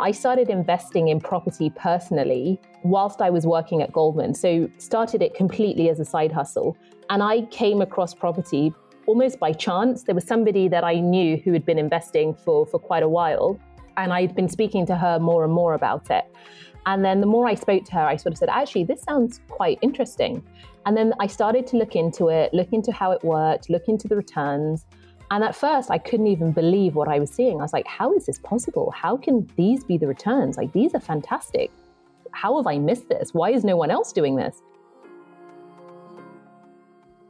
I started investing in property personally whilst I was working at Goldman. So started it completely as a side hustle. And I came across property almost by chance. There was somebody that I knew who had been investing for, for quite a while. And I'd been speaking to her more and more about it. And then the more I spoke to her, I sort of said, actually, this sounds quite interesting. And then I started to look into it, look into how it worked, look into the returns. And at first, I couldn't even believe what I was seeing. I was like, how is this possible? How can these be the returns? Like, these are fantastic. How have I missed this? Why is no one else doing this?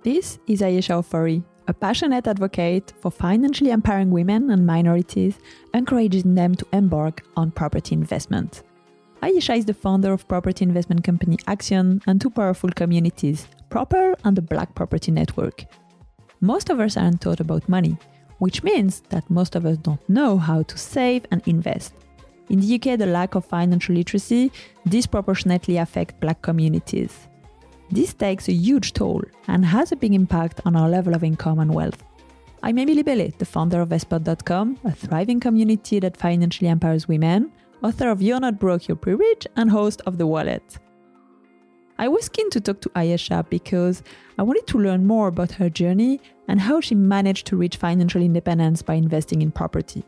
This is Ayesha Ofori, a passionate advocate for financially empowering women and minorities, encouraging them to embark on property investment. Ayesha is the founder of property investment company Axion and two powerful communities, PropElle and the Black Property Network. Most of us aren't taught about money, which means that most of us don't know how to save and invest. In the UK, the lack of financial literacy disproportionately affects black communities. This takes a huge toll and has a big impact on our level of income and wealth. I'm Emilie Bellet, the founder of Vestpod.com, a thriving community that financially empowers women, author of You're Not Broke, You're Pretty Rich, and host of The Wallet. I was keen to talk to Ayesha because I wanted to learn more about her journey and how she managed to reach financial independence by investing in property.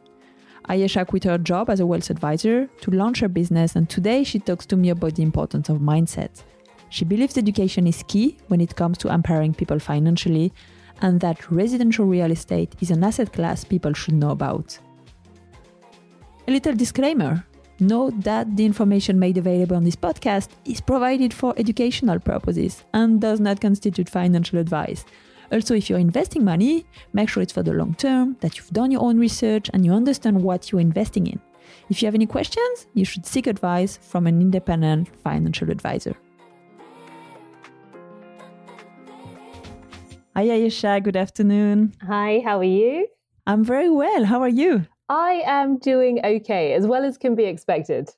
Ayesha quit her job as a wealth advisor to launch her business, and today she talks to me about the importance of mindset. She believes education is key when it comes to empowering people financially, and that residential real estate is an asset class people should know about. A little disclaimer Note that the information made available on this podcast is provided for educational purposes and does not constitute financial advice. Also, if you're investing money, make sure it's for the long term, that you've done your own research and you understand what you're investing in. If you have any questions, you should seek advice from an independent financial advisor. Hi, Ayesha. Good afternoon. Hi, how are you? I'm very well. How are you? I am doing okay, as well as can be expected.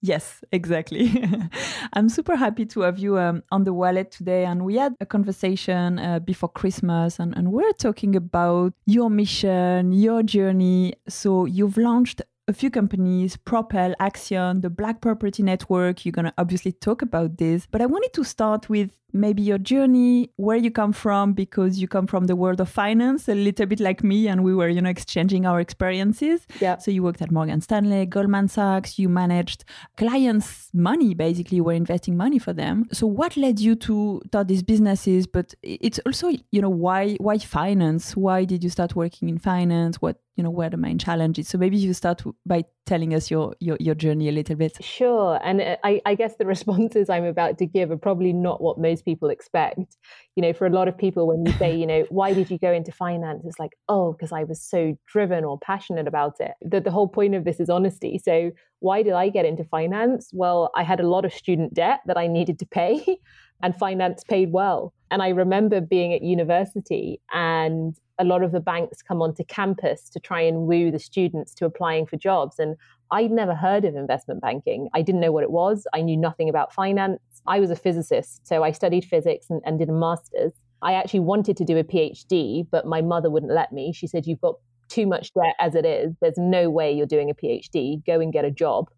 Yes, exactly. I'm super happy to have you um, on the wallet today. And we had a conversation uh, before Christmas, and, and we're talking about your mission, your journey. So, you've launched a few companies, PropElle, Axion, the Black Property Network. You're going to obviously talk about this. But I wanted to start with maybe your journey, where you come from, because you come from the world of finance, a little bit like me, and we were, you know, exchanging our experiences. Yeah. So you worked at Morgan Stanley, Goldman Sachs, you managed clients' money, basically, you were investing money for them. So what led you to start these businesses? But it's also, you know, why why finance? Why did you start working in finance? What you know where the main challenge is. So maybe you start by telling us your your, your journey a little bit. Sure. And uh, I, I guess the responses i'm about to give are probably not what most people expect. You know for a lot of people when you say you know why did you go into finance? it's like oh because i was so driven or passionate about it. The, the whole point of this is honesty. So why did i get into finance? Well i had a lot of student debt that i needed to pay and finance paid well and i remember being at university and a lot of the banks come onto campus to try and woo the students to applying for jobs. And I'd never heard of investment banking. I didn't know what it was. I knew nothing about finance. I was a physicist, so I studied physics and, and did a master's. I actually wanted to do a PhD, but my mother wouldn't let me. She said, You've got too much debt as it is. There's no way you're doing a PhD. Go and get a job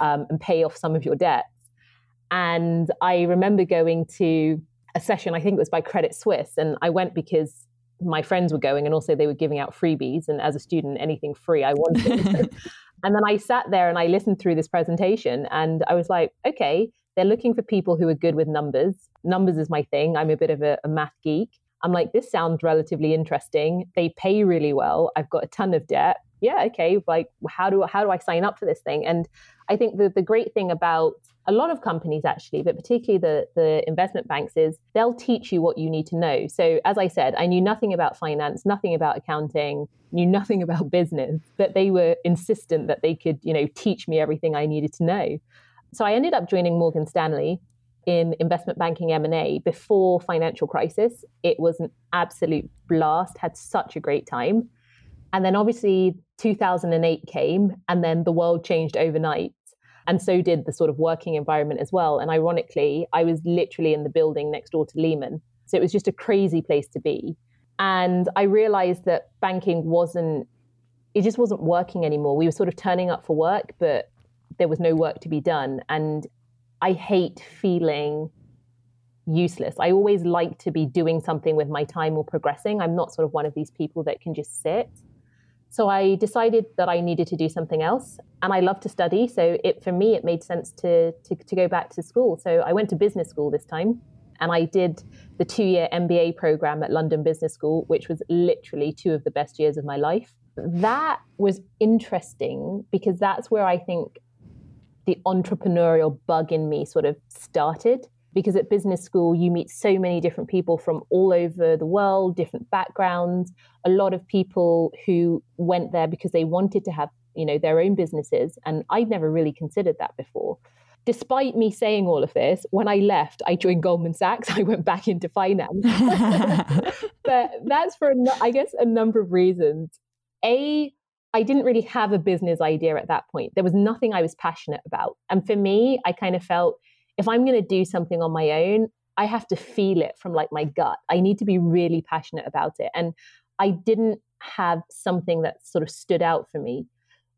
um, and pay off some of your debts. And I remember going to a session, I think it was by Credit Suisse, and I went because my friends were going and also they were giving out freebies. And as a student anything free i wanted. And then i sat there and i listened through this presentation and i was like okay they're looking for people who are good with numbers. Numbers is my thing. I'm a bit of a, a math geek. I'm like this sounds relatively interesting. They pay really well. I've got a ton of debt. Yeah okay like how do how do i sign up for this thing? And i think the, the great thing about a lot of companies actually, but particularly the, the investment banks, is they'll teach you what you need to know. So, as I said, I knew nothing about finance, nothing about accounting, knew nothing about business, but they were insistent that they could, you know, teach me everything I needed to know. So I ended up joining Morgan Stanley in investment banking M&A before financial crisis. It was an absolute blast, had such a great time. And then obviously 2008 came and then the world changed overnight and so did the sort of working environment as well. And ironically, I was literally in the building next door to Lehman. So it was just a crazy place to be. And I realized that banking wasn't, it just wasn't working anymore. We were sort of turning up for work, but there was no work to be done. And I hate feeling useless. I always like to be doing something with my time or progressing. I'm not sort of one of these people that can just sit. So I decided that I needed to do something else, and I love to study. So it for me, it made sense to, to to go back to school. So I went to business school this time, and I did the two-year MBA program at London Business School, which was literally two of the best years of my life. That was interesting because that's where I think the entrepreneurial bug in me sort of started because at business school you meet so many different people from all over the world different backgrounds. A lot of people who went there because they wanted to have you know their own businesses and i'd never really considered that before. Despite me saying all of this when i left i joined goldman sachs. I went back into finance. But that's for i guess a number of reasons. A I didn't really have a business idea at that point. There was nothing I was passionate about. And for me, I kind of felt if I'm going to do something on my own, I have to feel it from like my gut. I need to be really passionate about it. And I didn't have something that sort of stood out for me.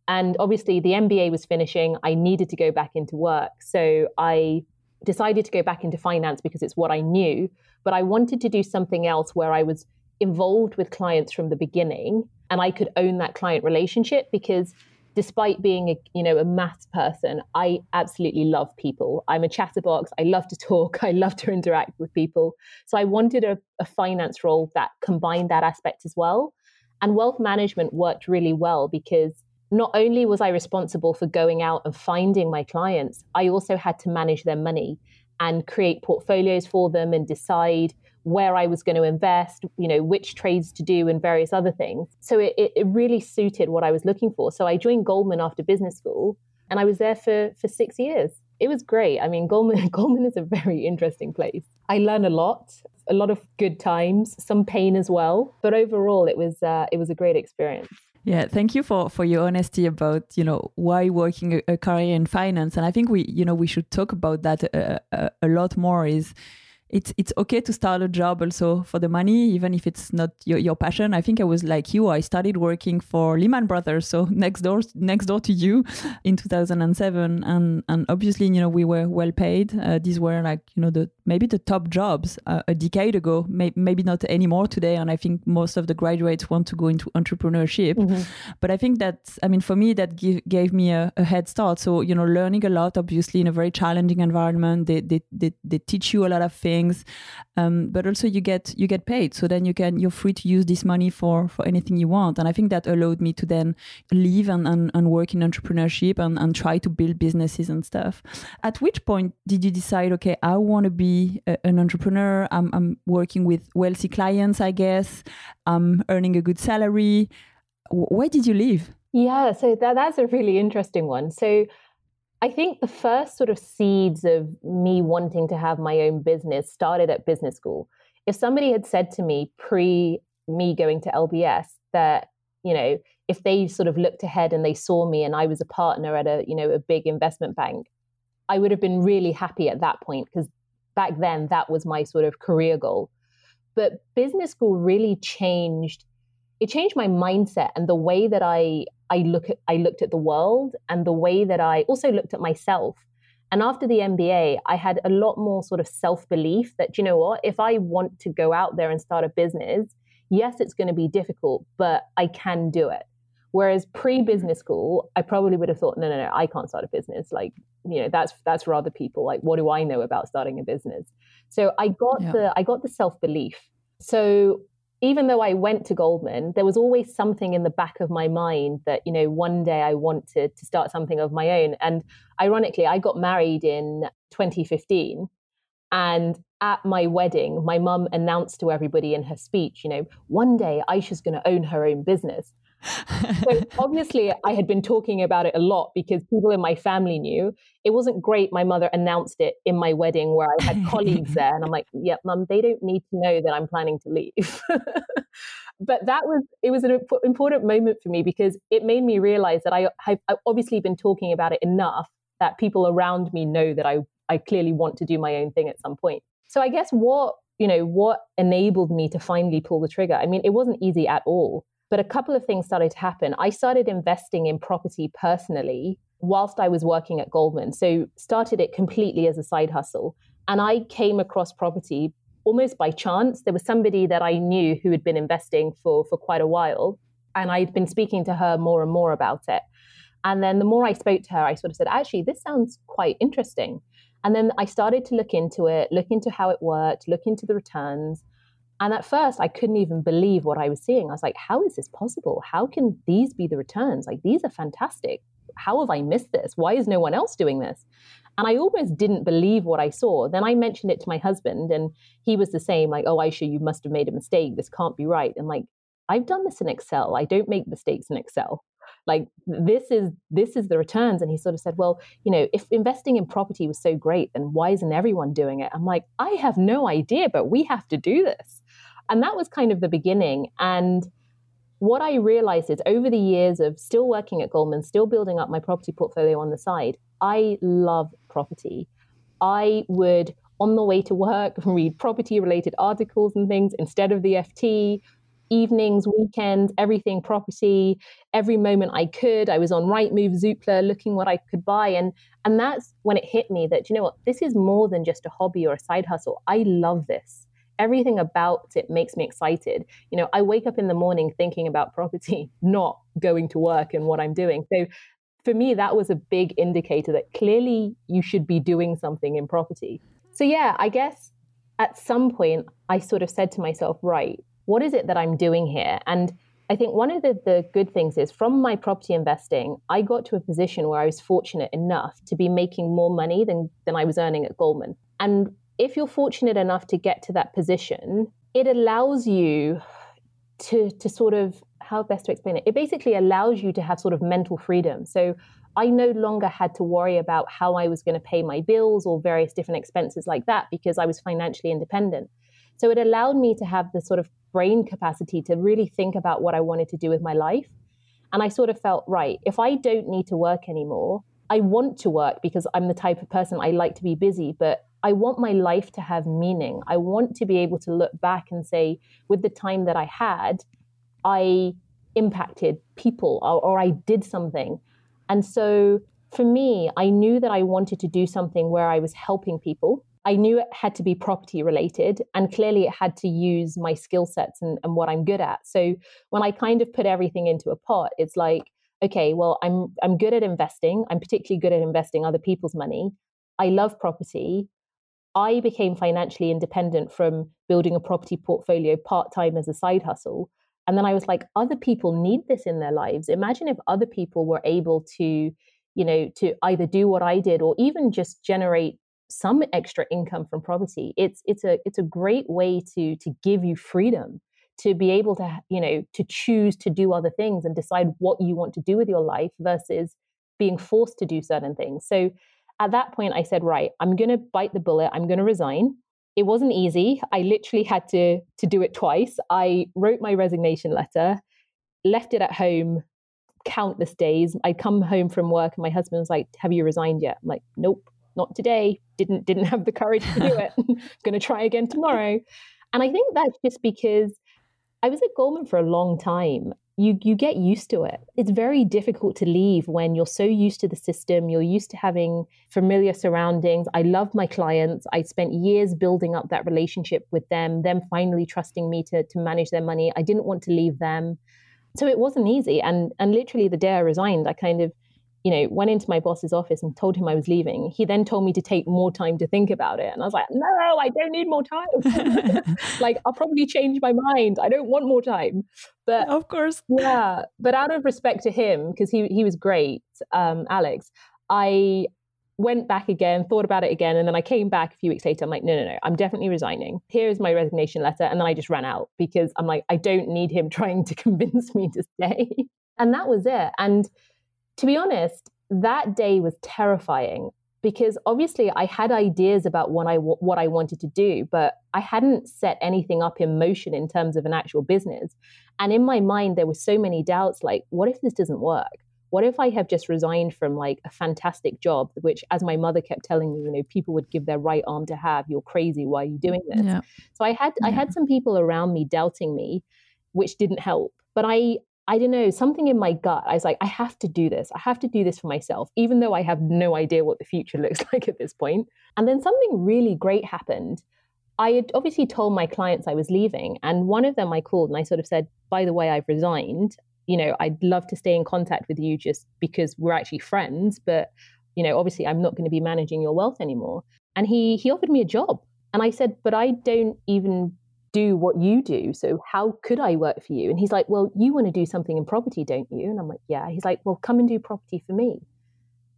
And obviously, the MBA was finishing. I needed to go back into work. So I decided to go back into finance because it's what I knew. But I wanted to do something else where I was involved with clients from the beginning and I could own that client relationship because despite being a you know a maths person i absolutely love people. I'm a chatterbox. I love to talk. I love to interact with people. So i wanted a, a finance role that combined that aspect as well. And wealth management worked really well because not only was i responsible for going out and finding my clients i also had to manage their money and create portfolios for them and decide where I was going to invest, you know, which trades to do, and various other things. So it, it really suited what I was looking for. So I joined Goldman after business school, and I was there for for six years. It was great. I mean, Goldman Goldman is a very interesting place. I learned a lot, a lot of good times, some pain as well. But overall, it was uh, it was a great experience. Yeah, thank you for for your honesty about you know why working a, career in finance, and I think we you know we should talk about that a, a, a lot more. Is it's it's okay to start a job also for the money, even if it's not your, your passion. I think I was like you. I started working for Lehman Brothers, so next door next door to you, in 2007, and and obviously you know we were well paid. Uh, these were like you know the maybe the top jobs uh, a decade ago. May, maybe not anymore today, and I think most of the graduates want to go into entrepreneurship. Mm-hmm. But I think that I mean for me that give, gave me a, a head start. So you know learning a lot, obviously in a very challenging environment. They they they, they teach you a lot of things things um, but also you get you get paid. So then you can you're free to use this money for for anything you want. And i think that allowed me to then leave and, and, and work in entrepreneurship and, and try to build businesses and stuff. At which point did you decide okay i want to be a, an entrepreneur. I'm, I'm working with wealthy clients i guess. I'm earning a good salary. Why did you leave yeah so that, that's a really interesting one. So I think the first sort of seeds of me wanting to have my own business started at business school. If somebody had said to me pre me going to LBS that, you know, if they sort of looked ahead and they saw me and I was a partner at a, you know, a big investment bank, I would have been really happy at that point because back then that was my sort of career goal. But business school really changed it changed my mindset and the way that I I look at I looked at the world and the way that I also looked at myself. And after the MBA, I had a lot more sort of self-belief that you know what, if I want to go out there and start a business, yes, it's going to be difficult, but I can do it. Whereas pre-business school, I probably would have thought, no, no, no, I can't start a business. Like, you know, that's that's for other people. Like, what do I know about starting a business? So I got yeah. the I got the self-belief. So even though I went to Goldman, there was always something in the back of my mind that, you know, one day I wanted to start something of my own. And ironically, I got married in 2015. And at my wedding, my mum announced to everybody in her speech, you know, one day Ayesha's going to own her own business so obviously I had been talking about it a lot because people in my family knew. It wasn't great. My mother announced it in my wedding where I had colleagues there and I'm like, yeah, mum, they don't need to know that I'm planning to leave. but that was it was an important moment for me because it made me realize that I have obviously been talking about it enough that people around me know that I I clearly want to do my own thing at some point. So I guess what you know, what enabled me to finally pull the trigger? I mean, it wasn't easy at all. But a couple of things started to happen. I started investing in property personally whilst I was working at Goldman. So started it completely as a side hustle. And I came across property almost by chance. There was somebody that I knew who had been investing for for quite a while. And I'd been speaking to her more and more about it. And then the more I spoke to her, I sort of said, actually, this sounds quite interesting. And then I started to look into it, look into how it worked, look into the returns. And at first, I couldn't even believe what I was seeing. I was like, how is this possible? How can these be the returns? Like, these are fantastic. How have I missed this? Why is no one else doing this? And I almost didn't believe what I saw. Then I mentioned it to my husband, and he was the same like, oh, Ayesha, you must have made a mistake. This can't be right. And like, I've done this in Excel. I don't make mistakes in Excel like this is this is the returns and he sort of said well you know if investing in property was so great then why isn't everyone doing it i'm like i have no idea but we have to do this and that was kind of the beginning and what i realized is over the years of still working at goldman still building up my property portfolio on the side i love property i would on the way to work read property related articles and things instead of the ft evenings, weekends, everything property, every moment I could. I was on Rightmove, Zoopla, looking what I could buy. And and that's when it hit me that, you know what, this is more than just a hobby or a side hustle. I love this. Everything about it makes me excited. You know, I wake up in the morning thinking about property, not going to work and what I'm doing. So for me, that was a big indicator that clearly you should be doing something in property. So yeah, I guess at some point I sort of said to myself, right, what is it that I'm doing here? And I think one of the, the good things is from my property investing, I got to a position where I was fortunate enough to be making more money than, than I was earning at Goldman. And if you're fortunate enough to get to that position, it allows you to, to sort of, how best to explain it? It basically allows you to have sort of mental freedom. So I no longer had to worry about how I was going to pay my bills or various different expenses like that because I was financially independent. So it allowed me to have the sort of brain capacity to really think about what I wanted to do with my life. And I sort of felt, right, if I don't need to work anymore, I want to work because I'm the type of person I like to be busy, but I want my life to have meaning. I want to be able to look back and say, with the time that I had, I impacted people or, or I did something. And so for me, I knew that I wanted to do something where I was helping people I knew it had to be property related, and clearly it had to use my skill sets and, and what I'm good at. So when I kind of put everything into a pot, it's like, okay, well, I'm I'm good at investing. I'm particularly good at investing other people's money. I love property. I became financially independent from building a property portfolio part time as a side hustle. And then I was like, other people need this in their lives. Imagine if other people were able to, you know, to either do what I did or even just generate some extra income from property it's it's a it's a great way to to give you freedom to be able to you know to choose to do other things and decide what you want to do with your life versus being forced to do certain things so at that point i said right i'm going to bite the bullet i'm going to resign. It wasn't easy. I literally had to to do it twice. I wrote my resignation letter left it at home countless days. I come home from work and my husband was like have you resigned yet? I'm like nope not today. Didn't didn't have the courage to do it. Going to try again tomorrow. And i think that's just because i was at goldman for a long time you you get used to it. It's very difficult to leave when you're so used to the system you're used to having familiar surroundings. I love my clients. I spent years building up that relationship with them them finally trusting me to to manage their money. I didn't want to leave them. So it wasn't easy and and literally the day i resigned i kind of you know, went into my boss's office and told him I was leaving. He then told me to take more time to think about it. And I was like, no, I don't need more time. like, I'll probably change my mind. I don't want more time. But of course. Yeah. But out of respect to him, because he, he was great, um, Alex, I went back again, thought about it again. And then I came back a few weeks later. I'm like, no, no, no, I'm definitely resigning. Here's my resignation letter. And then I just ran out because I'm like, I don't need him trying to convince me to stay. And that was it. And to be honest, that day was terrifying because obviously I had ideas about what I what I wanted to do, but I hadn't set anything up in motion in terms of an actual business. And in my mind, there were so many doubts like, what if this doesn't work? what if I have just resigned from like a fantastic job, which, as my mother kept telling me, you know, people would give their right arm to have. You're crazy. Why are you doing this? Yeah. So I had yeah. I had some people around me doubting me, which didn't help. But I I don't know, something in my gut. I was like, I have to do this. I have to do this for myself, even though I have no idea what the future looks like at this point. And then something really great happened. I had obviously told my clients I was leaving, and one of them I called and I sort of said, By the way, I've resigned. You know, I'd love to stay in contact with you just because we're actually friends, but, you know, obviously I'm not going to be managing your wealth anymore. And he he offered me a job. And I said, But I don't even do what you do. So how could I work for you? And he's like, Well, you want to do something in property, don't you? And I'm like, Yeah. He's like, Well, come and do property for me.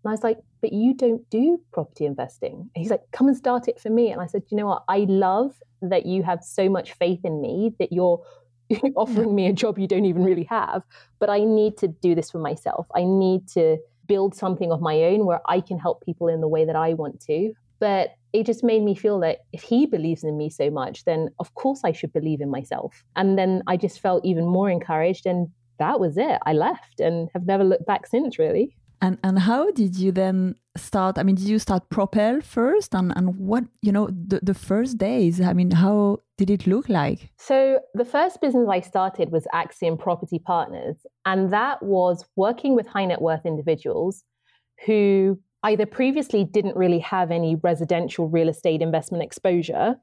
And I was like, But you don't do property investing. And he's like, Come and start it for me. And I said, You know what? I love that you have so much faith in me that you're offering me a job you don't even really have. But I need to do this for myself. I need to build something of my own where I can help people in the way that I want to. But it just made me feel that if he believes in me so much, then of course I should believe in myself. And then I just felt even more encouraged. And that was it. I left and have never looked back since, really. And and how did you then start? I mean, did you start PropElle first? And and what you know the the first days? I mean, how did it look like? So the first business I started was Axion Property Partners, and that was working with high net worth individuals who either previously didn't really have any residential real estate investment exposure,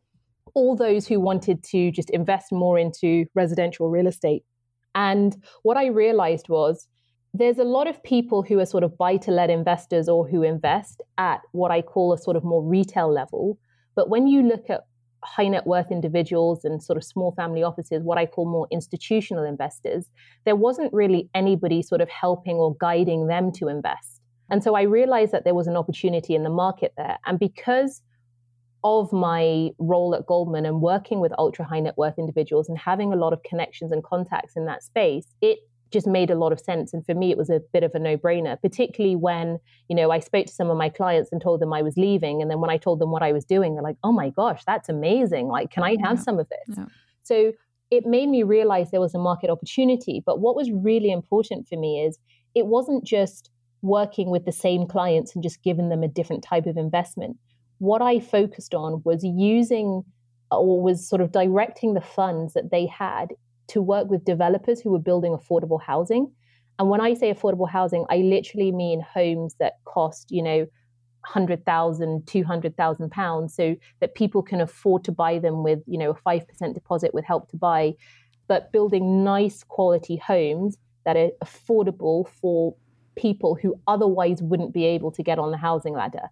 or those who wanted to just invest more into residential real estate. And what I realized was there's a lot of people who are sort of buy to let investors or who invest at what I call a sort of more retail level. But when you look at high net worth individuals and sort of small family offices, what I call more institutional investors, there wasn't really anybody sort of helping or guiding them to invest. And so I realized that there was an opportunity in the market there. And because of my role at Goldman and working with ultra high net worth individuals and having a lot of connections and contacts in that space, it just made a lot of sense. And for me, it was a bit of a no brainer, particularly when, you know, I spoke to some of my clients and told them I was leaving. And then when I told them what I was doing, they're like, oh my gosh, that's amazing. Like, can I have yeah. some of this? Yeah. So it made me realize there was a market opportunity. But what was really important for me is it wasn't just working with the same clients and just giving them a different type of investment. What I focused on was using or was sort of directing the funds that they had to work with developers who were building affordable housing. And when I say affordable housing, I literally mean homes that cost, you know, 100,000, 200,000 pounds so that people can afford to buy them with, you know, a 5% deposit with help to buy, but building nice quality homes that are affordable for people who otherwise wouldn't be able to get on the housing ladder.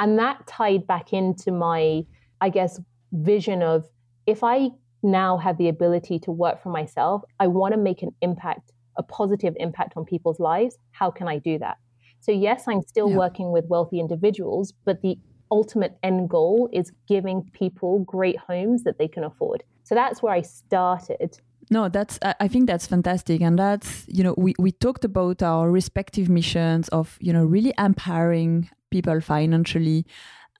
And that tied back into my, I guess, vision of if I now have the ability to work for myself, I want to make an impact, a positive impact on people's lives. How can I do that? So, yes, I'm still yeah. working with wealthy individuals, but the ultimate end goal is giving people great homes that they can afford. So that's where I started no that's i think that's fantastic. And that's you know we, we talked about our respective missions of you know really empowering people financially.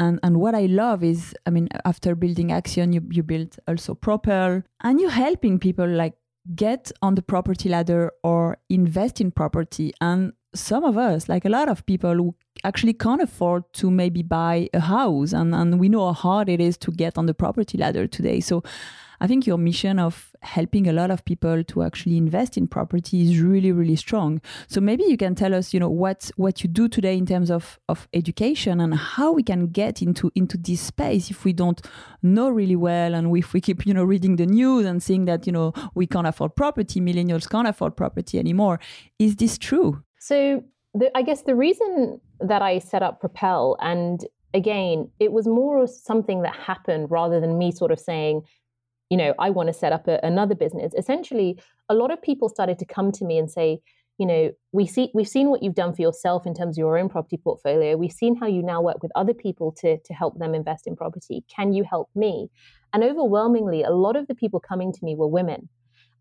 And and what i love is i mean after building Axion you, you built also PropElle and you're helping people like get on the property ladder or invest in property. And some of us like a lot of people who actually can't afford to maybe buy a house and, and we know how hard it is to get on the property ladder today so I think your mission of helping a lot of people to actually invest in property is really, really strong. So maybe you can tell us, you know, what what you do today in terms of, of education and how we can get into into this space if we don't know really well and if we keep, you know, reading the news and seeing that, you know, we can't afford property, millennials can't afford property anymore. Is this true? So the, I guess the reason that I set up PropElle and again, it was more something that happened rather than me sort of saying, you know, I want to set up a, another business. Essentially, a lot of people started to come to me and say, you know, we see we've seen what you've done for yourself in terms of your own property portfolio. We've seen how you now work with other people to to help them invest in property. Can you help me? And overwhelmingly, a lot of the people coming to me were women.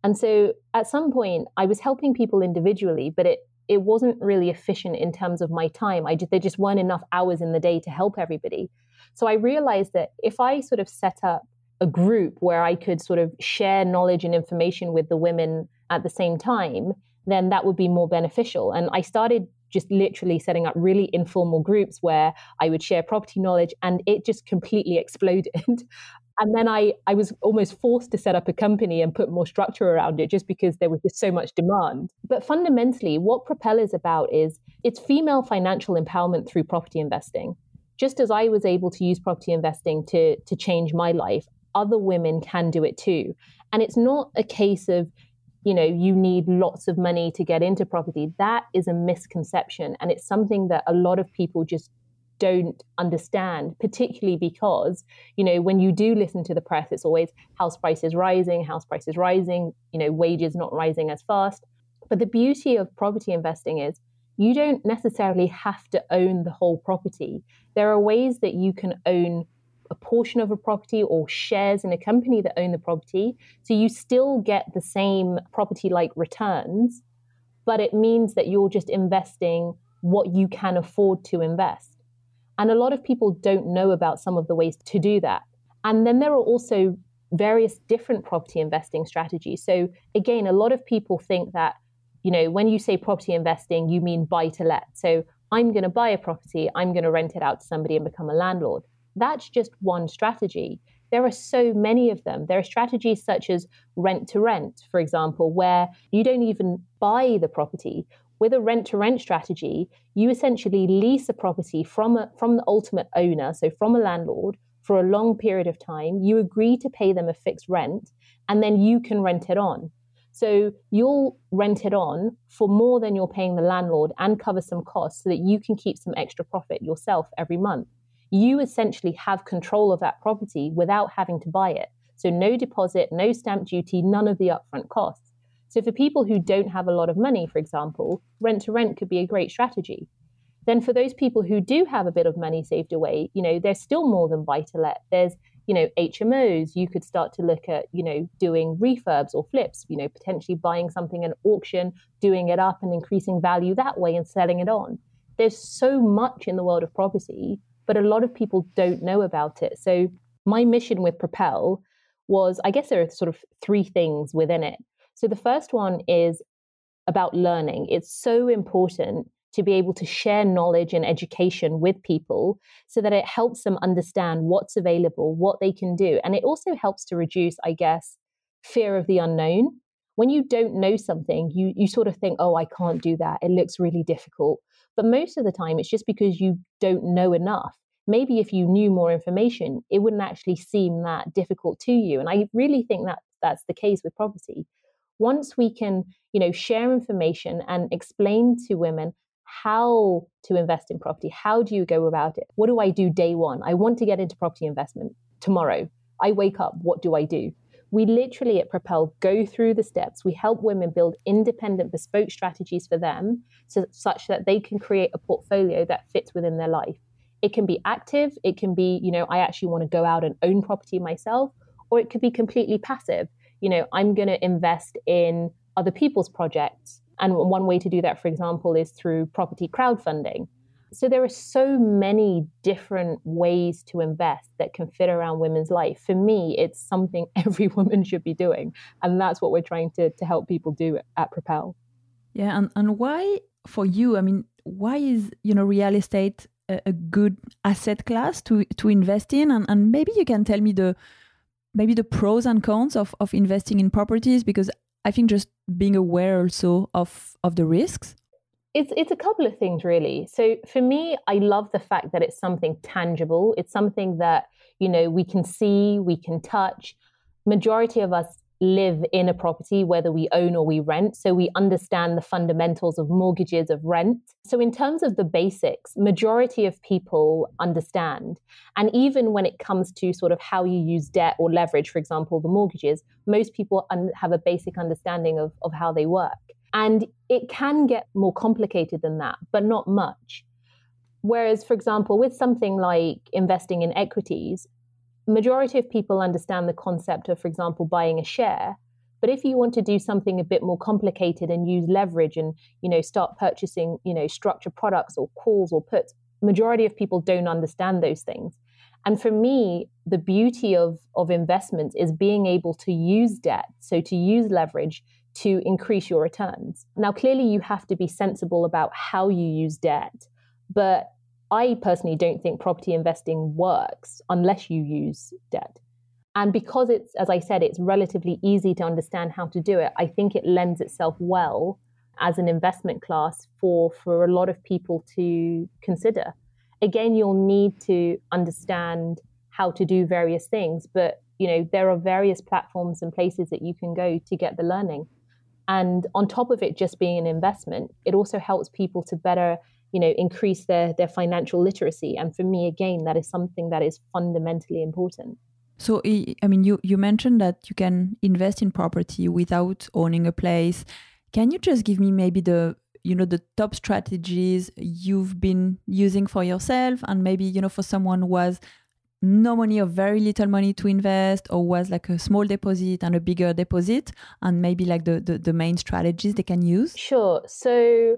And so at some point, I was helping people individually, but it it wasn't really efficient in terms of my time. I just, there just weren't enough hours in the day to help everybody. So I realized that if I sort of set up a group where I could sort of share knowledge and information with the women at the same time, then that would be more beneficial. And I started just literally setting up really informal groups where I would share property knowledge and it just completely exploded. And then I, I was almost forced to set up a company and put more structure around it just because there was just so much demand. But fundamentally, what PropElle is about is it's female financial empowerment through property investing. Just as I was able to use property investing to, to change my life, other women can do it too. And it's not a case of you know you need lots of money to get into property that is a misconception and it's something that a lot of people just don't understand particularly because you know when you do listen to the press it's always house prices rising house prices rising you know wages not rising as fast but the beauty of property investing is you don't necessarily have to own the whole property there are ways that you can own a portion of a property or shares in a company that own the property. So you still get the same property like returns, but it means that you're just investing what you can afford to invest. And a lot of people don't know about some of the ways to do that. And then there are also various different property investing strategies. So again, a lot of people think that, you know, when you say property investing, you mean buy to let. So I'm going to buy a property, I'm going to rent it out to somebody and become a landlord. That's just one strategy. There are so many of them. There are strategies such as rent to rent, for example, where you don't even buy the property. With a rent to rent strategy, you essentially lease a property from, a, from the ultimate owner, so from a landlord, for a long period of time. You agree to pay them a fixed rent, and then you can rent it on. So you'll rent it on for more than you're paying the landlord and cover some costs so that you can keep some extra profit yourself every month you essentially have control of that property without having to buy it. So, no deposit, no stamp duty, none of the upfront costs. So, for people who don't have a lot of money, for example, rent to rent could be a great strategy. Then, for those people who do have a bit of money saved away, you know, there's still more than buy to let. There's, you know, HMOs. You could start to look at, you know, doing refurbs or flips, you know, potentially buying something at auction, doing it up and increasing value that way and selling it on. There's so much in the world of property but a lot of people don't know about it. So my mission with PropElle was I guess there are sort of three things within it. So the first one is about learning. It's so important to be able to share knowledge and education with people so that it helps them understand what's available, what they can do. And it also helps to reduce, I guess, fear of the unknown. When you don't know something, you, you sort of think, oh, I can't do that. It looks really difficult. But most of the time, it's just because you don't know enough. Maybe if you knew more information, it wouldn't actually seem that difficult to you. And I really think that that's the case with property. Once we can, you know, share information and explain to women how to invest in property, how do you go about it? What do I do day one? I want to get into property investment tomorrow. I wake up, what do I do? We literally at PropElle go through the steps. We help women build independent, bespoke strategies for them so, such that they can create a portfolio that fits within their life. It can be active, it can be, you know, I actually want to go out and own property myself, or it could be completely passive. You know, I'm going to invest in other people's projects. And one way to do that, for example, is through property crowdfunding. So there are so many different ways to invest that can fit around women's life. For me, it's something every woman should be doing. And that's what we're trying to, to help people do at PropElle. Yeah, and, and why for you, I mean, why is, you know, real estate a, a good asset class to to invest in? And, and maybe you can tell me the maybe the pros and cons of, of investing in properties because I think just being aware also of of the risks it's it's a couple of things really. So for me, I love the fact that it's something tangible. It's something that you know we can see, we can touch. Majority of us live in a property, whether we own or we rent. So we understand the fundamentals of mortgages, of rent. So in terms of the basics, majority of people understand. And even when it comes to sort of how you use debt or leverage, for example, the mortgages, most people un- have a basic understanding of, of how they work. And it can get more complicated than that, but not much. Whereas, for example, with something like investing in equities, majority of people understand the concept of, for example, buying a share. But if you want to do something a bit more complicated and use leverage and, you know, start purchasing, you know, structured products or calls or puts, majority of people don't understand those things. And for me, the beauty of, of investments is being able to use debt, so to use leverage to increase your returns. Now, clearly, you have to be sensible about how you use debt, but I personally don't think property investing works unless you use debt. And because it's, as I said, it's relatively easy to understand how to do it, I think it lends itself well as an investment class for, for a lot of people to consider. Again, you'll need to understand how to do various things, but you know, there are various platforms and places that you can go to get the learning. And on top of it just being an investment, it also helps people to better you know increase their their financial literacy. And for me again that is something that is fundamentally important. So i mean you you mentioned that you can invest in property without owning a place. Can you just give me maybe the you know the top strategies you've been using for yourself? And maybe you know for someone who has no money or very little money to invest or was like a small deposit and a bigger deposit and maybe like the, the, the main strategies they can use? Sure. So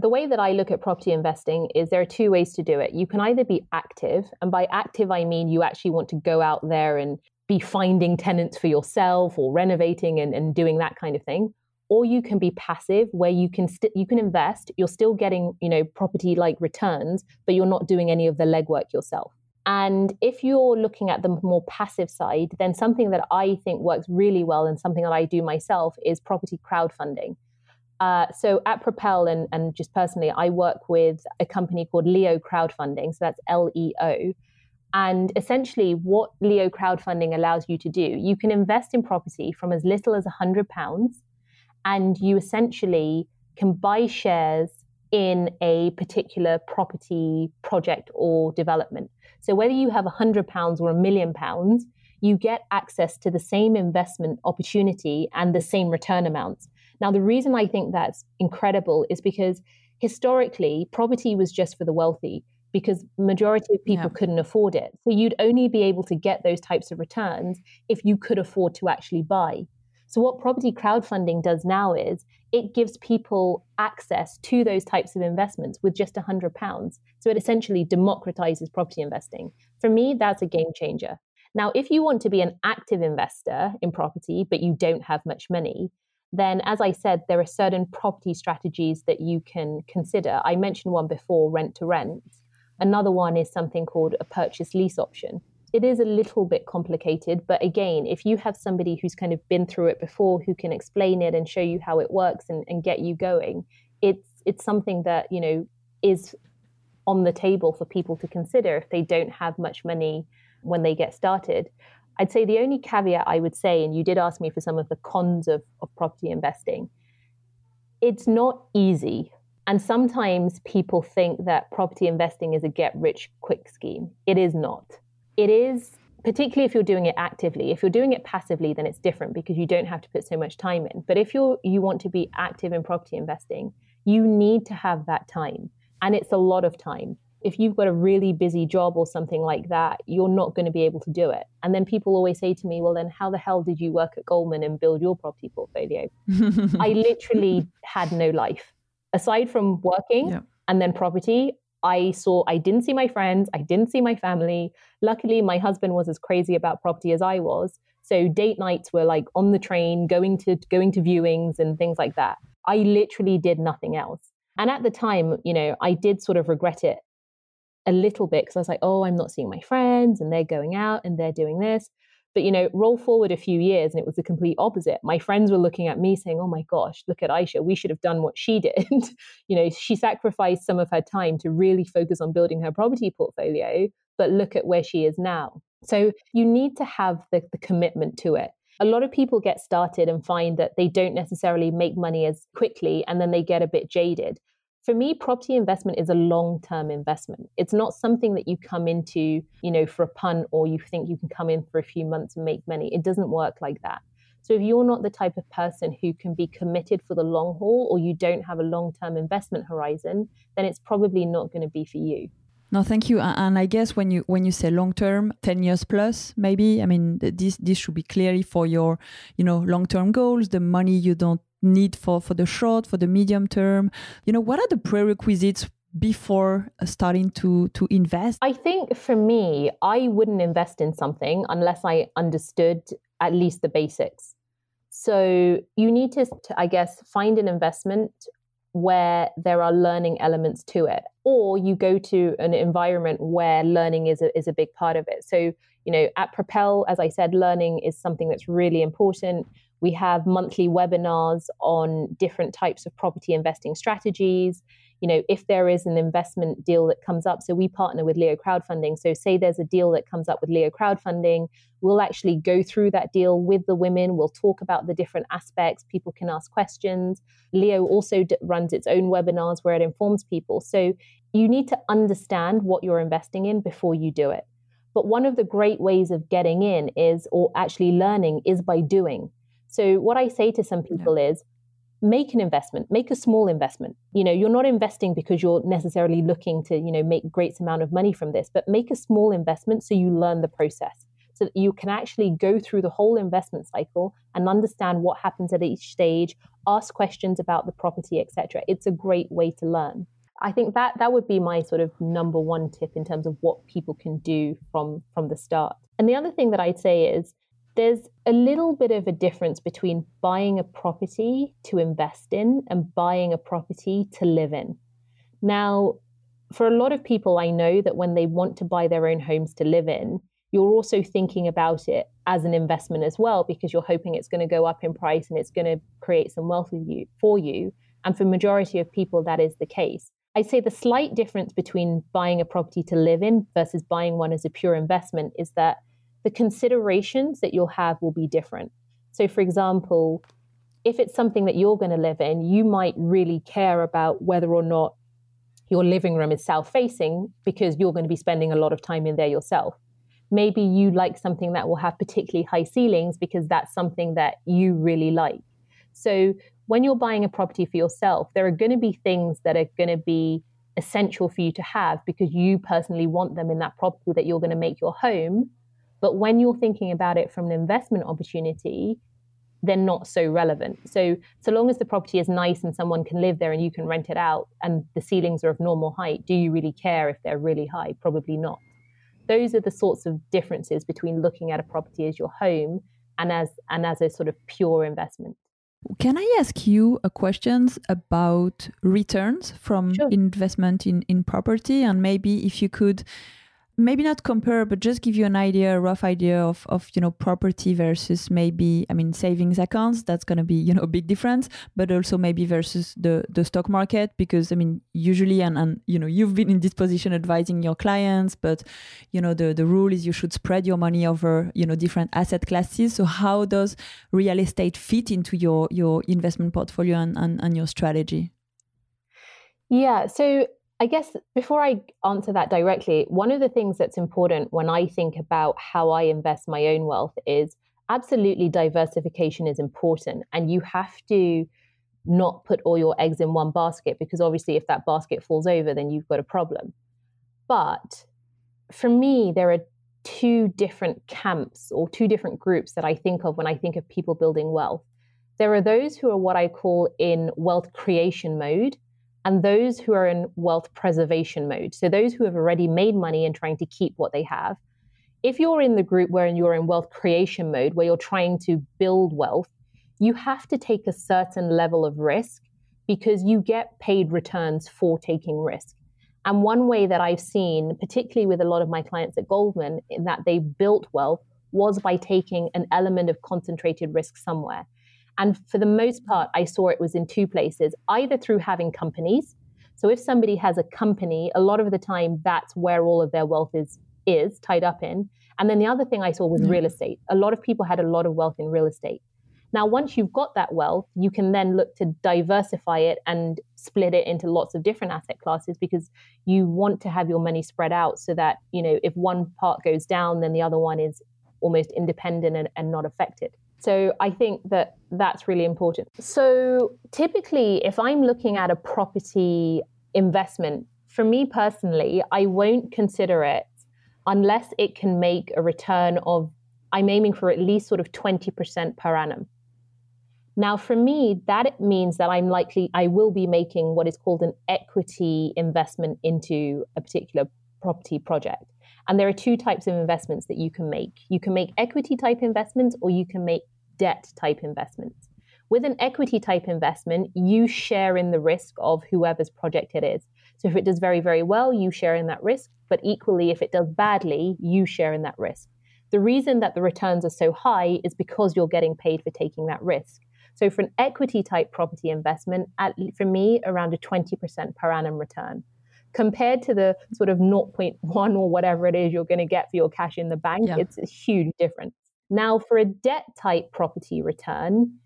the way that I look at property investing is there are two ways to do it. You can either be active, and by active, I mean you actually want to go out there and be finding tenants for yourself or renovating and, and doing that kind of thing. Or you can be passive, where you can st- you can invest. You're still getting you know property like returns, but you're not doing any of the legwork yourself. And if you're looking at the more passive side, then something that I think works really well and something that I do myself is property crowdfunding. Uh, so at PropElle and, and just personally, I work with a company called Leo Crowdfunding. So that's L E O. And essentially, what Leo Crowdfunding allows you to do, you can invest in property from as little as £100, and you essentially can buy shares in a particular property project or development. So whether you have £100 or a million pounds, you get access to the same investment opportunity and the same return amounts. Now, the reason I think that's incredible is because historically, property was just for the wealthy because majority of people yeah. couldn't afford it. So you'd only be able to get those types of returns if you could afford to actually buy. So what property crowdfunding does now is it gives people access to those types of investments with just 100 pounds. So it essentially democratizes property investing. For me, that's a game changer. Now, if you want to be an active investor in property, but you don't have much money, then as I said, there are certain property strategies that you can consider. I mentioned one before, rent to rent. Another one is something called a purchase lease option it is a little bit complicated, but again, if you have somebody who's kind of been through it before who can explain it and show you how it works and, and get you going, it's it's something that, you know, is on the table for people to consider if they don't have much money when they get started. I'd say the only caveat I would say, and you did ask me for some of the cons of, of property investing, it's not easy. And sometimes people think that property investing is a get rich quick scheme. It is not. It is particularly if you're doing it actively. If you're doing it passively then it's different because you don't have to put so much time in. But if you're you want to be active in property investing you need to have that time. And it's a lot of time if you've got a really busy job or something like that you're not going to be able to do it and then people always say to me well then how the hell did you work at goldman and build your property portfolio i literally had no life aside from working yeah. and then property I saw, I didn't see my friends, I didn't see my family. Luckily, my husband was as crazy about property as I was. So date nights were like on the train, going to going to viewings and things like that. I literally did nothing else. And at the time, you know, I did sort of regret it a little bit because I was like, oh, I'm not seeing my friends and they're going out and they're doing this. But you know, roll forward a few years and it was the complete opposite. My friends were looking at me saying, "Oh my gosh, look at Ayesha. We should have done what she did." you know, she sacrificed some of her time to really focus on building her property portfolio, but look at where she is now. So you need to have the, the commitment to it. A lot of people get started and find that they don't necessarily make money as quickly and then they get a bit jaded for me property investment is a long-term investment it's not something that you come into you know for a punt or you think you can come in for a few months and make money it doesn't work like that so if you're not the type of person who can be committed for the long haul or you don't have a long-term investment horizon then it's probably not going to be for you no, thank you. And I guess when you when you say long term, ten years plus, maybe. I mean, this this should be clearly for your, you know, long term goals. The money you don't need for for the short, for the medium term. You know, what are the prerequisites before uh, starting to to invest? I think for me, I wouldn't invest in something unless I understood at least the basics. So you need to, I guess, find an investment where there are learning elements to it, or you go to an environment where learning is a, is a big part of it. So, you know, at PropElle, as I said, learning is something that's really important. We have monthly webinars on different types of property investing strategies you know, if there is an investment deal that comes up, so we partner with Leo crowdfunding. So say there's a deal that comes up with Leo crowdfunding, we'll actually go through that deal with the women. We'll talk about the different aspects. People can ask questions. Leo also d- runs its own webinars where it informs people. So you need to understand what you're investing in before you do it. But one of the great ways of getting in is, or actually learning, is by doing. So what I say to some people yeah. is, make an investment make a small investment. You know you're not investing because you're necessarily looking to you know make great amount of money from this but make a small investment so you learn the process so that you can actually go through the whole investment cycle and understand what happens at each stage ask questions about the property etc it's a great way to learn. I think that that would be my sort of number one tip in terms of what people can do from from the start. And the other thing that i'd say is there's a little bit of a difference between buying a property to invest in and buying a property to live in. Now, for a lot of people, I know that when they want to buy their own homes to live in, you're also thinking about it as an investment as well because you're hoping it's going to go up in price and it's going to create some wealth for you. And for majority of people, that is the case. I'd say the slight difference between buying a property to live in versus buying one as a pure investment is that the considerations that you'll have will be different. So, for example, if it's something that you're going to live in, you might really care about whether or not your living room is south facing because you're going to be spending a lot of time in there yourself. Maybe you like something that will have particularly high ceilings because that's something that you really like. So, when you're buying a property for yourself, there are going to be things that are going to be essential for you to have because you personally want them in that property that you're going to make your home. But when you're thinking about it from an investment opportunity, they're not so relevant. So, so long as the property is nice and someone can live there and you can rent it out and the ceilings are of normal height, do you really care if they're really high? Probably not. Those are the sorts of differences between looking at a property as your home and as and as a sort of pure investment. Can I ask you a questions about returns from sure. investment in, in property and maybe if you could maybe not compare but just give you an idea a rough idea of, of you know property versus maybe i mean savings accounts. That's going to be you know a big difference but also maybe versus the the stock market because i mean usually and, and you know you've been in this position advising your clients but you know the the rule is you should spread your money over you know different asset classes. So how does real estate fit into your your investment portfolio and, and, and your strategy? Yeah so I guess before I answer that directly, one of the things that's important when I think about how I invest my own wealth is absolutely diversification is important. And you have to not put all your eggs in one basket because obviously, if that basket falls over, then you've got a problem. But for me, there are two different camps or two different groups that I think of when I think of people building wealth. There are those who are what I call in wealth creation mode and those who are in wealth preservation mode. So those who have already made money and trying to keep what they have. If you're in the group where you're in wealth creation mode, where you're trying to build wealth, you have to take a certain level of risk because you get paid returns for taking risk. And one way that I've seen, particularly with a lot of my clients at Goldman, in that they built wealth was by taking an element of concentrated risk somewhere. And for the most part, I saw it was in two places either through having companies. So if somebody has a company, a lot of the time that's where all of their wealth is is tied up in. And then the other thing I saw was real estate. A lot of people had a lot of wealth in real estate. Now, once you've got that wealth, you can then look to diversify it and split it into lots of different asset classes because you want to have your money spread out so that, you know, if one part goes down, then the other one is almost independent and, and not affected. So I think that that's really important. So typically, if I'm looking at a property investment, for me personally, I won't consider it unless it can make a return of, I'm aiming for at least sort of 20% per annum. Now, for me, that means that I'm likely, I will be making what is called an equity investment into a particular property project. And there are two types of investments that you can make. You can make equity type investments or you can make debt type investments. With an equity type investment, you share in the risk of whoever's project it is. So if it does very, very well, you share in that risk. But equally, if it does badly, you share in that risk. The reason that the returns are so high is because you're getting paid for taking that risk. So for an equity type property investment, at, for me, around a 20% per annum return. Compared to the sort of 0.1 or whatever it is you're going to get for your cash in the bank, yeah. it's a huge difference. Now, for a debt type property return,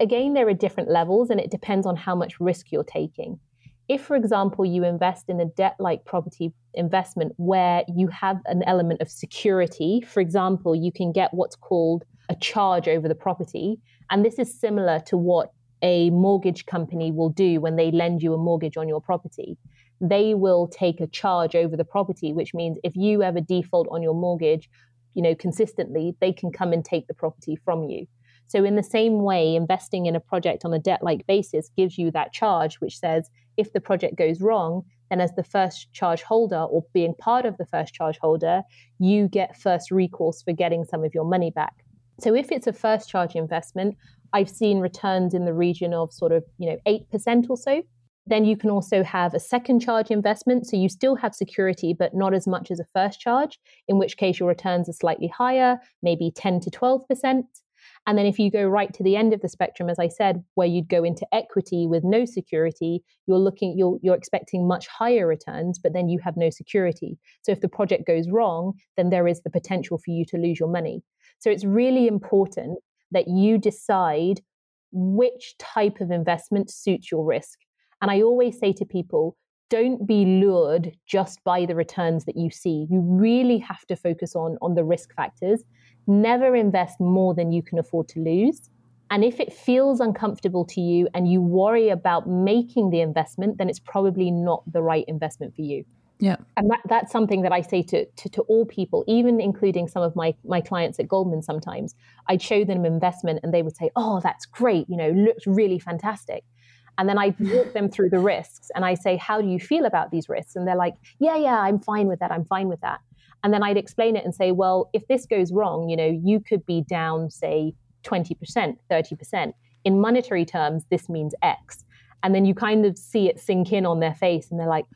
again, there are different levels and it depends on how much risk you're taking. If, for example, you invest in a debt like property investment where you have an element of security, for example, you can get what's called a charge over the property. And this is similar to what a mortgage company will do when they lend you a mortgage on your property. They will take a charge over the property, which means if you ever default on your mortgage, you know, consistently, they can come and take the property from you. So, in the same way, investing in a project on a debt like basis gives you that charge, which says if the project goes wrong, then as the first charge holder or being part of the first charge holder, you get first recourse for getting some of your money back. So, if it's a first charge investment, I've seen returns in the region of sort of, you know, 8% or so. Then you can also have a second charge investment. So you still have security, but not as much as a first charge, in which case your returns are slightly higher, maybe 10 to 12%. And then if you go right to the end of the spectrum, as I said, where you'd go into equity with no security, you're looking, you're, you're expecting much higher returns, but then you have no security. So if the project goes wrong, then there is the potential for you to lose your money. So it's really important that you decide which type of investment suits your risk. And I always say to people, don't be lured just by the returns that you see. You really have to focus on, on the risk factors. Never invest more than you can afford to lose. And if it feels uncomfortable to you and you worry about making the investment, then it's probably not the right investment for you. Yeah. And that, that's something that I say to, to, to, all people, even including some of my, my clients at Goldman sometimes. I'd show them investment and they would say, oh, that's great, you know, looks really fantastic. And then I walk them through the risks and I say, how do you feel about these risks? And they're like, yeah, yeah, I'm fine with that. I'm fine with that. And then I'd explain it and say, well, if this goes wrong, you know, you could be down, say, 20%, 30%. In monetary terms, this means X. And then you kind of see it sink in on their face and they're like,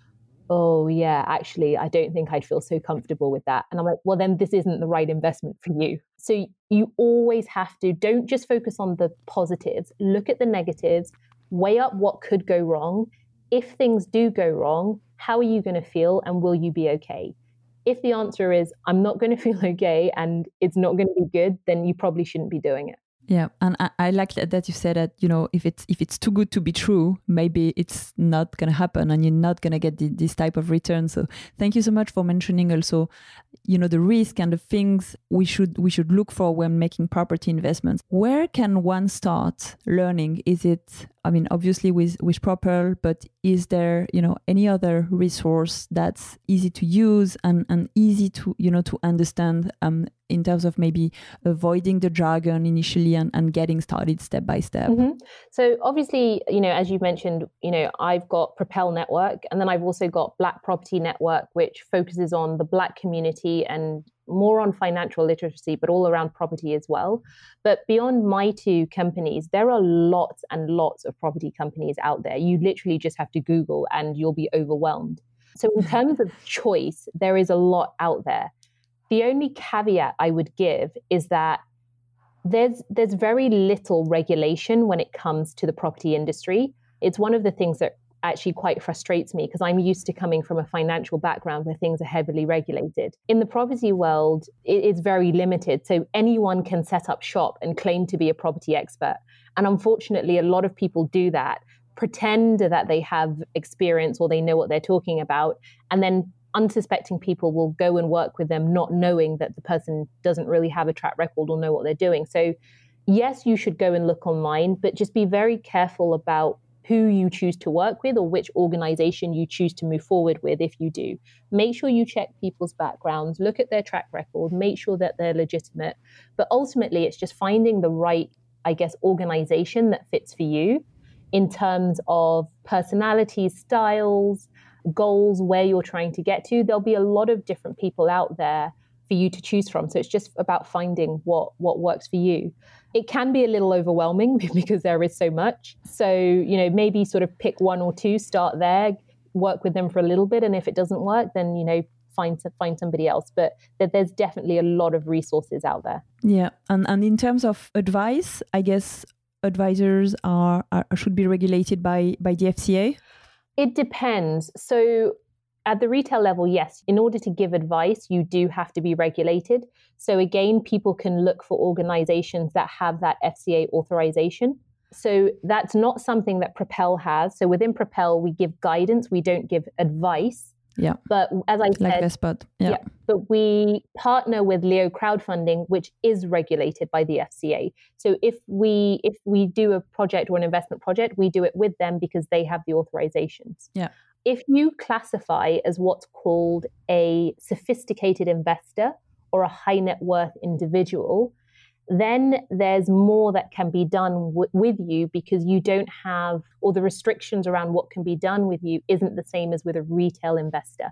oh yeah actually i don't think i'd feel so comfortable with that and i'm like well then this isn't the right investment for you so you always have to don't just focus on the positives look at the negatives weigh up what could go wrong if things do go wrong how are you going to feel and will you be okay if the answer is i'm not going to feel okay and it's not going to be good then you probably shouldn't be doing it yeah, and I, I, like that you said that you know if it's if it's too good to be true, maybe it's not gonna happen, and you're not gonna get the, this type of return. So thank you so much for mentioning also, you know, the risk and the things we should we should look for when making property investments. Where can one start learning? Is it I mean, obviously with with PropElle, but is there you know any other resource that's easy to use and and easy to you know to understand um, in terms of maybe avoiding the jargon initially and, and getting started step by step? Mm-hmm. So obviously, you know, as you mentioned, you know, I've got PropElle Network, and then I've also got Black Property Network, which focuses on the Black community and more on financial literacy, but all around property as well. But beyond my two companies, there are lots and lots of property companies out there. You literally just have to Google and you'll be overwhelmed. So, in terms of choice, there is a lot out there. The only caveat I would give is that there's there's very little regulation when it comes to the property industry. It's one of the things that actually quite frustrates me because I'm used to coming from a financial background where things are heavily regulated. In the property world, it is very limited. So anyone can set up shop and claim to be a property expert. And unfortunately, a lot of people do that, pretend that they have experience or they know what they're talking about, and then unsuspecting people will go and work with them not knowing that the person doesn't really have a track record or know what they're doing. So yes, you should go and look online, but just be very careful about who you choose to work with or which organization you choose to move forward with if you do. Make sure you check people's backgrounds, look at their track record, make sure that they're legitimate. But ultimately, it's just finding the right, I guess, organization that fits for you in terms of personalities, styles, goals, where you're trying to get to. There'll be a lot of different people out there for you to choose from. So it's just about finding what what works for you. It can be a little overwhelming because there is so much. So, you know, maybe sort of pick one or two, start there, work with them for a little bit and if it doesn't work then, you know, find find somebody else but that there's definitely a lot of resources out there yeah and and in terms of advice i guess advisors are, are should be regulated by by the fca it depends so at the retail level, yes, in order to give advice, you do have to be regulated. So, again, people can look for organizations that have that FCA authorization. So, that's not something that PropElle has. So, within PropElle, we give guidance, we don't give advice. Yeah. But as I like said, Vestpod. Yeah. yeah. But we partner with Leo Crowdfunding, which is regulated by the FCA. So if we if we do a project or an investment project, we do it with them because they have the authorizations. Yeah if you classify as what's called a sophisticated investor or a high net worth individual, then there's more that can be done w- with you because you don't have, or the restrictions around what can be done with you isn't the same as with a retail investor.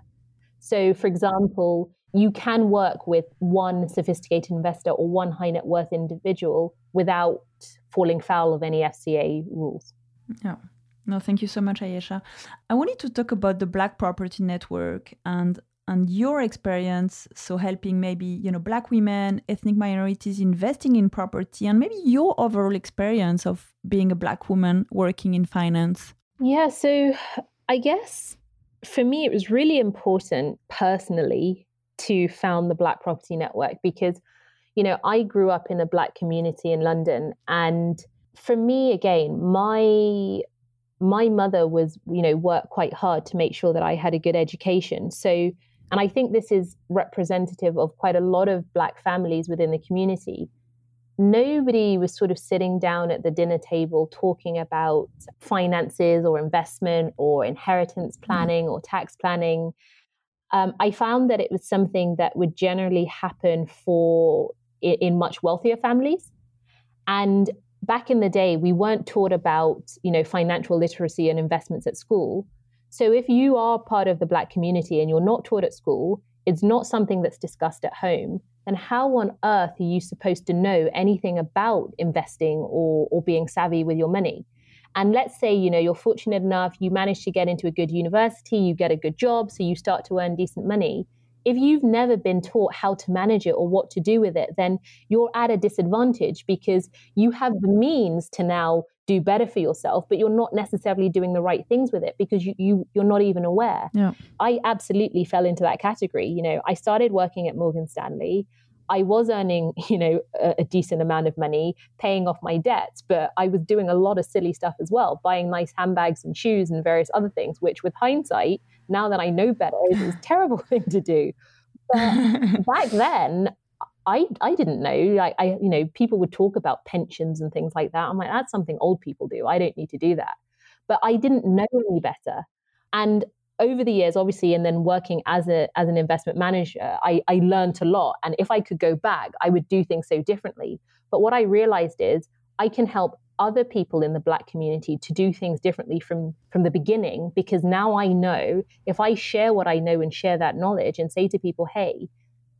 So, for example, you can work with one sophisticated investor or one high net worth individual without falling foul of any FCA rules. Yeah. No, thank you so much, Ayesha. I wanted to talk about the Black Property Network and and your experience so helping maybe you know black women ethnic minorities investing in property and maybe your overall experience of being a black woman working in finance yeah so i guess for me it was really important personally to found the black property network because you know i grew up in a black community in london and for me again my my mother was, you know, worked quite hard to make sure that I had a good education. So, and I think this is representative of quite a lot of Black families within the community. Nobody was sort of sitting down at the dinner table talking about finances or investment or inheritance mm. planning or tax planning. Um, I found that it was something that would generally happen for in, in much wealthier families. And back in the day we weren't taught about you know financial literacy and investments at school. So if you are part of the black community and you're not taught at school it's not something that's discussed at home. Then how on earth are you supposed to know anything about investing or or being savvy with your money? And let's say you know you're fortunate enough you manage to get into a good university you get a good job so you start to earn decent money if you've never been taught how to manage it or what to do with it, then you're at a disadvantage because you have the means to now do better for yourself, but you're not necessarily doing the right things with it because you, you you're not even aware. Yeah. I absolutely fell into that category. You know, I started working at Morgan Stanley. I was earning, you know, a, a, decent amount of money, paying off my debts, but I was doing a lot of silly stuff as well, buying nice handbags and shoes and various other things, which with hindsight, now that I know better, is a terrible thing to do. But back then, I I didn't know. I, I you know people would talk about pensions and things like that. I'm like that's something old people do. I don't need to do that. But I didn't know any better. And over the years, obviously, and then working as a as an investment manager, I, I learned a lot. And if I could go back, I would do things so differently. But what I realized is I can help other people in the black community to do things differently from from the beginning because now I know if I share what I know and share that knowledge and say to people, hey,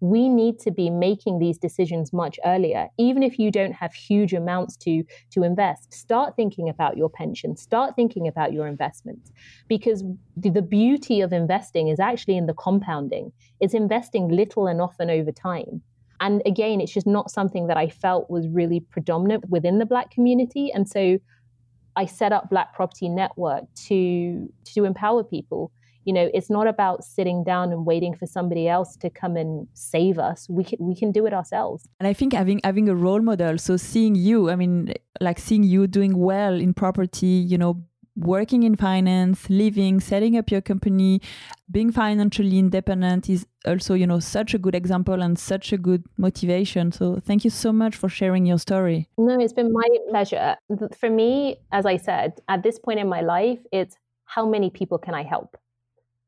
we need to be making these decisions much earlier. Even if you don't have huge amounts to to invest start thinking about your pension start thinking about your investments. Because the, the beauty of investing is actually in the compounding. It's investing little and often over time and again it's just not something that i felt was really predominant within the black community. And so i set up black property network to to empower people. You know it's not about sitting down and waiting for somebody else to come and save us. We can we can do it ourselves. And i think having having a role model so seeing you i mean like seeing you doing well in property you know working in finance living setting up your company being financially independent is also you know such a good example and such a good motivation. So thank you so much for sharing your story. No it's been my pleasure. For me as i said at this point in my life it's how many people can i help?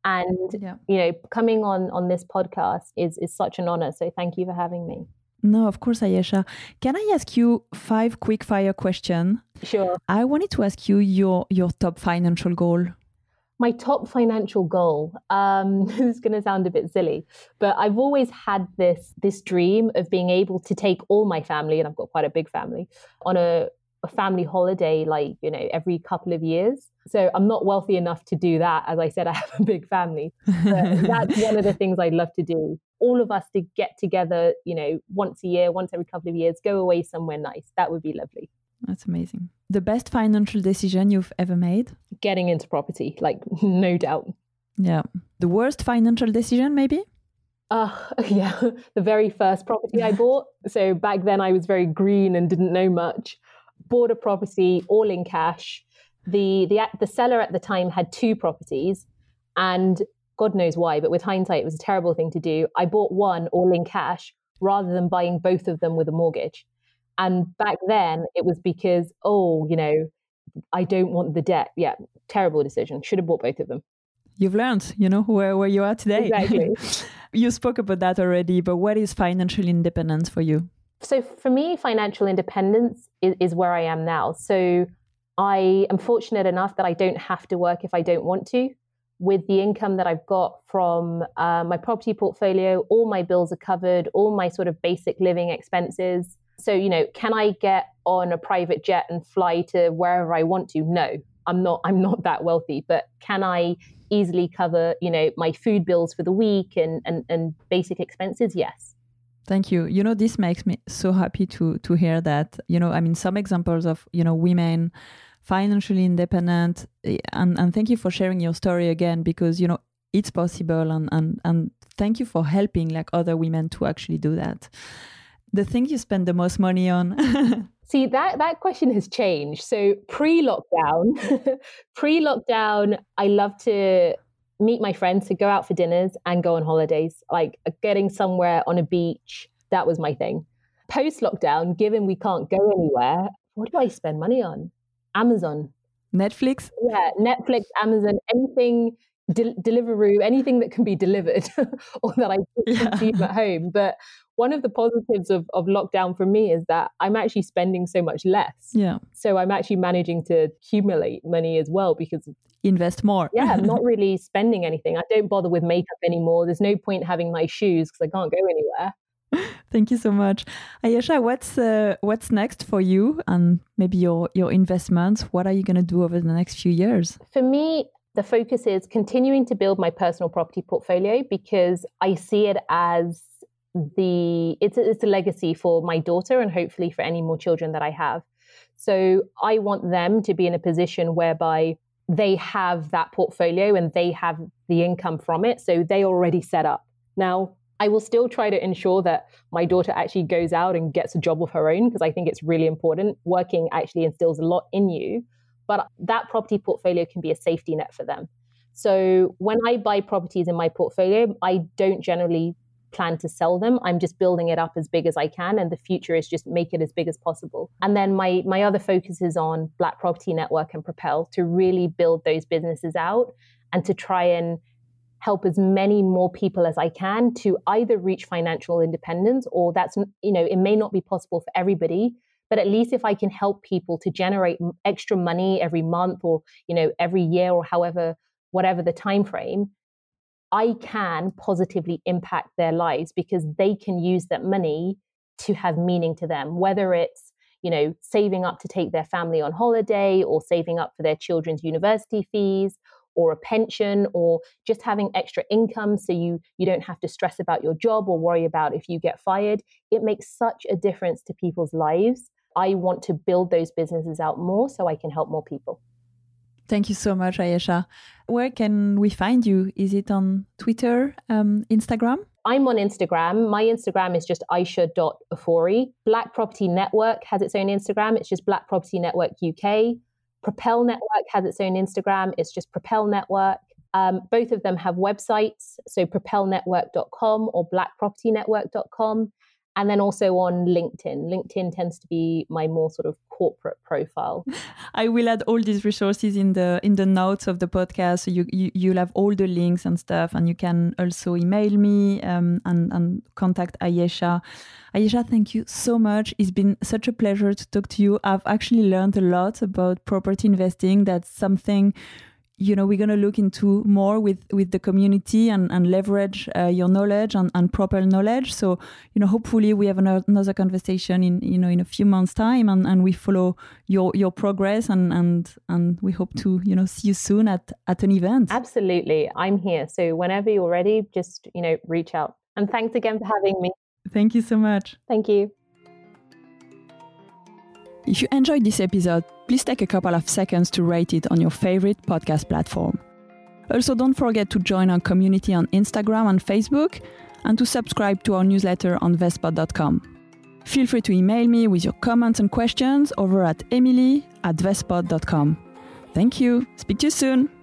And yeah. you know coming on on this podcast is is such an honor. So thank you for having me no of course ayesha. Can i ask you five quick fire questions? Sure. I wanted to ask you your your top financial goal. My top financial goal um, this is going to sound a bit silly but i've always had this this dream of being able to take all my family and i've got quite a big family on a, a family holiday like you know every couple of years. So i'm not wealthy enough to do that. As i said i have a big family. But that's one of the things i'd love to do all of us to get together you know once a year once every couple of years go away somewhere nice that would be lovely that's amazing. The best financial decision you've ever made? Getting into property, like no doubt. Yeah. The worst financial decision, maybe? Uh, yeah, the very first property I bought. So back then I was very green and didn't know much. Bought a property all in cash. The, the, the seller at the time had two properties and God knows why, but with hindsight, it was a terrible thing to do. I bought one all in cash rather than buying both of them with a mortgage. And back then it was because, oh, you know, I don't want the debt. Yeah, terrible decision. Should have bought both of them. You've learned, you know, where, where you are today. Exactly. you spoke about that already, but what is financial independence for you? So for me, financial independence is, is where I am now. So I am fortunate enough that I don't have to work if I don't want to. With the income that I've got from uh, my property portfolio, all my bills are covered, all my sort of basic living expenses. So, you know, can I get on a private jet and fly to wherever I want to? No, I'm not I'm not that wealthy, but can I easily cover, you know, my food bills for the week and and, and basic expenses? Yes. Thank you. You know, this makes me so happy to to hear that. You know, I mean some examples of, you know, women financially independent eh, and, and thank you for sharing your story again because, you know, it's possible and, and and thank you for helping like other women to actually do that the thing you spend the most money on? See, that, that question has changed. So pre lockdown, pre lockdown, I love to meet my friends to go out for dinners and go on holidays, like uh, getting somewhere on a beach. That was my thing. Post lockdown, given we can't go anywhere, what do I spend money on? Amazon. Netflix? Yeah, Netflix, Amazon, anything, de- Deliveroo, anything that can be delivered or that I yeah. consume at home. But one of the positives of, of lockdown for me is that I'm actually spending so much less. Yeah. So I'm actually managing to accumulate money as well because invest more. yeah, I'm not really spending anything. I don't bother with makeup anymore. There's no point having my shoes because I can't go anywhere. Thank you so much, Ayesha. What's uh, what's next for you and maybe your your investments? What are you going to do over the next few years? For me, the focus is continuing to build my personal property portfolio because I see it as the it's a, it's a legacy for my daughter and hopefully for any more children that I have. So I want them to be in a position whereby they have that portfolio and they have the income from it. So they already set up. Now, I will still try to ensure that my daughter actually goes out and gets a job of her own because I think it's really important. Working actually instills a lot in you, but that property portfolio can be a safety net for them. So when I buy properties in my portfolio, I don't generally plan to sell them. I'm just building it up as big as I can, and the future is just make it as big as possible. And then my my other focus is on Black Property Network and PropElle to really build those businesses out and to try and help as many more people as I can to either reach financial independence or that's you know it may not be possible for everybody but at least if I can help people to generate extra money every month or you know every year or however whatever the time frame I can positively impact their lives because they can use that money to have meaning to them, whether it's you know saving up to take their family on holiday or saving up for their children's university fees or a pension or just having extra income so you you don't have to stress about your job or worry about if you get fired it makes such a difference to people's lives i want to build those businesses out more so i can help more people Thank you so much, Ayesha. Where can we find you? Is it on Twitter, um, Instagram? I'm on Instagram. My Instagram is just ayesha.ofori. Black Property Network has its own Instagram. It's just Black Property Network UK. PropElle Network has its own Instagram. It's just PropElle Network. Um, both of them have websites, so propellenetwork.com or blackpropertynetwork.com and then also on LinkedIn. LinkedIn tends to be my more sort of corporate profile. I will add all these resources in the in the notes of the podcast. So you, you you'll have all the links and stuff, and you can also email me um, and and contact Ayesha. Ayesha, thank you so much. It's been such a pleasure to talk to you. I've actually learned a lot about property investing. That's something you know we're going to look into more with with the community and, and leverage uh, your knowledge and, and proper knowledge. So you know hopefully we have another conversation in you know in a few months time and, and we follow your your progress and and and we hope to you know see you soon at at an event. Absolutely. I'm here. So whenever you're ready just you know reach out. And thanks again for having me. Thank you so much. Thank you if you enjoyed this episode, please take a couple of seconds to rate it on your favorite podcast platform. Also, don't forget to join our community on Instagram and Facebook and to subscribe to our newsletter on vestpod.com. Feel free to email me with your comments and questions over at emily at vestpod.com. Thank you. Speak to you soon.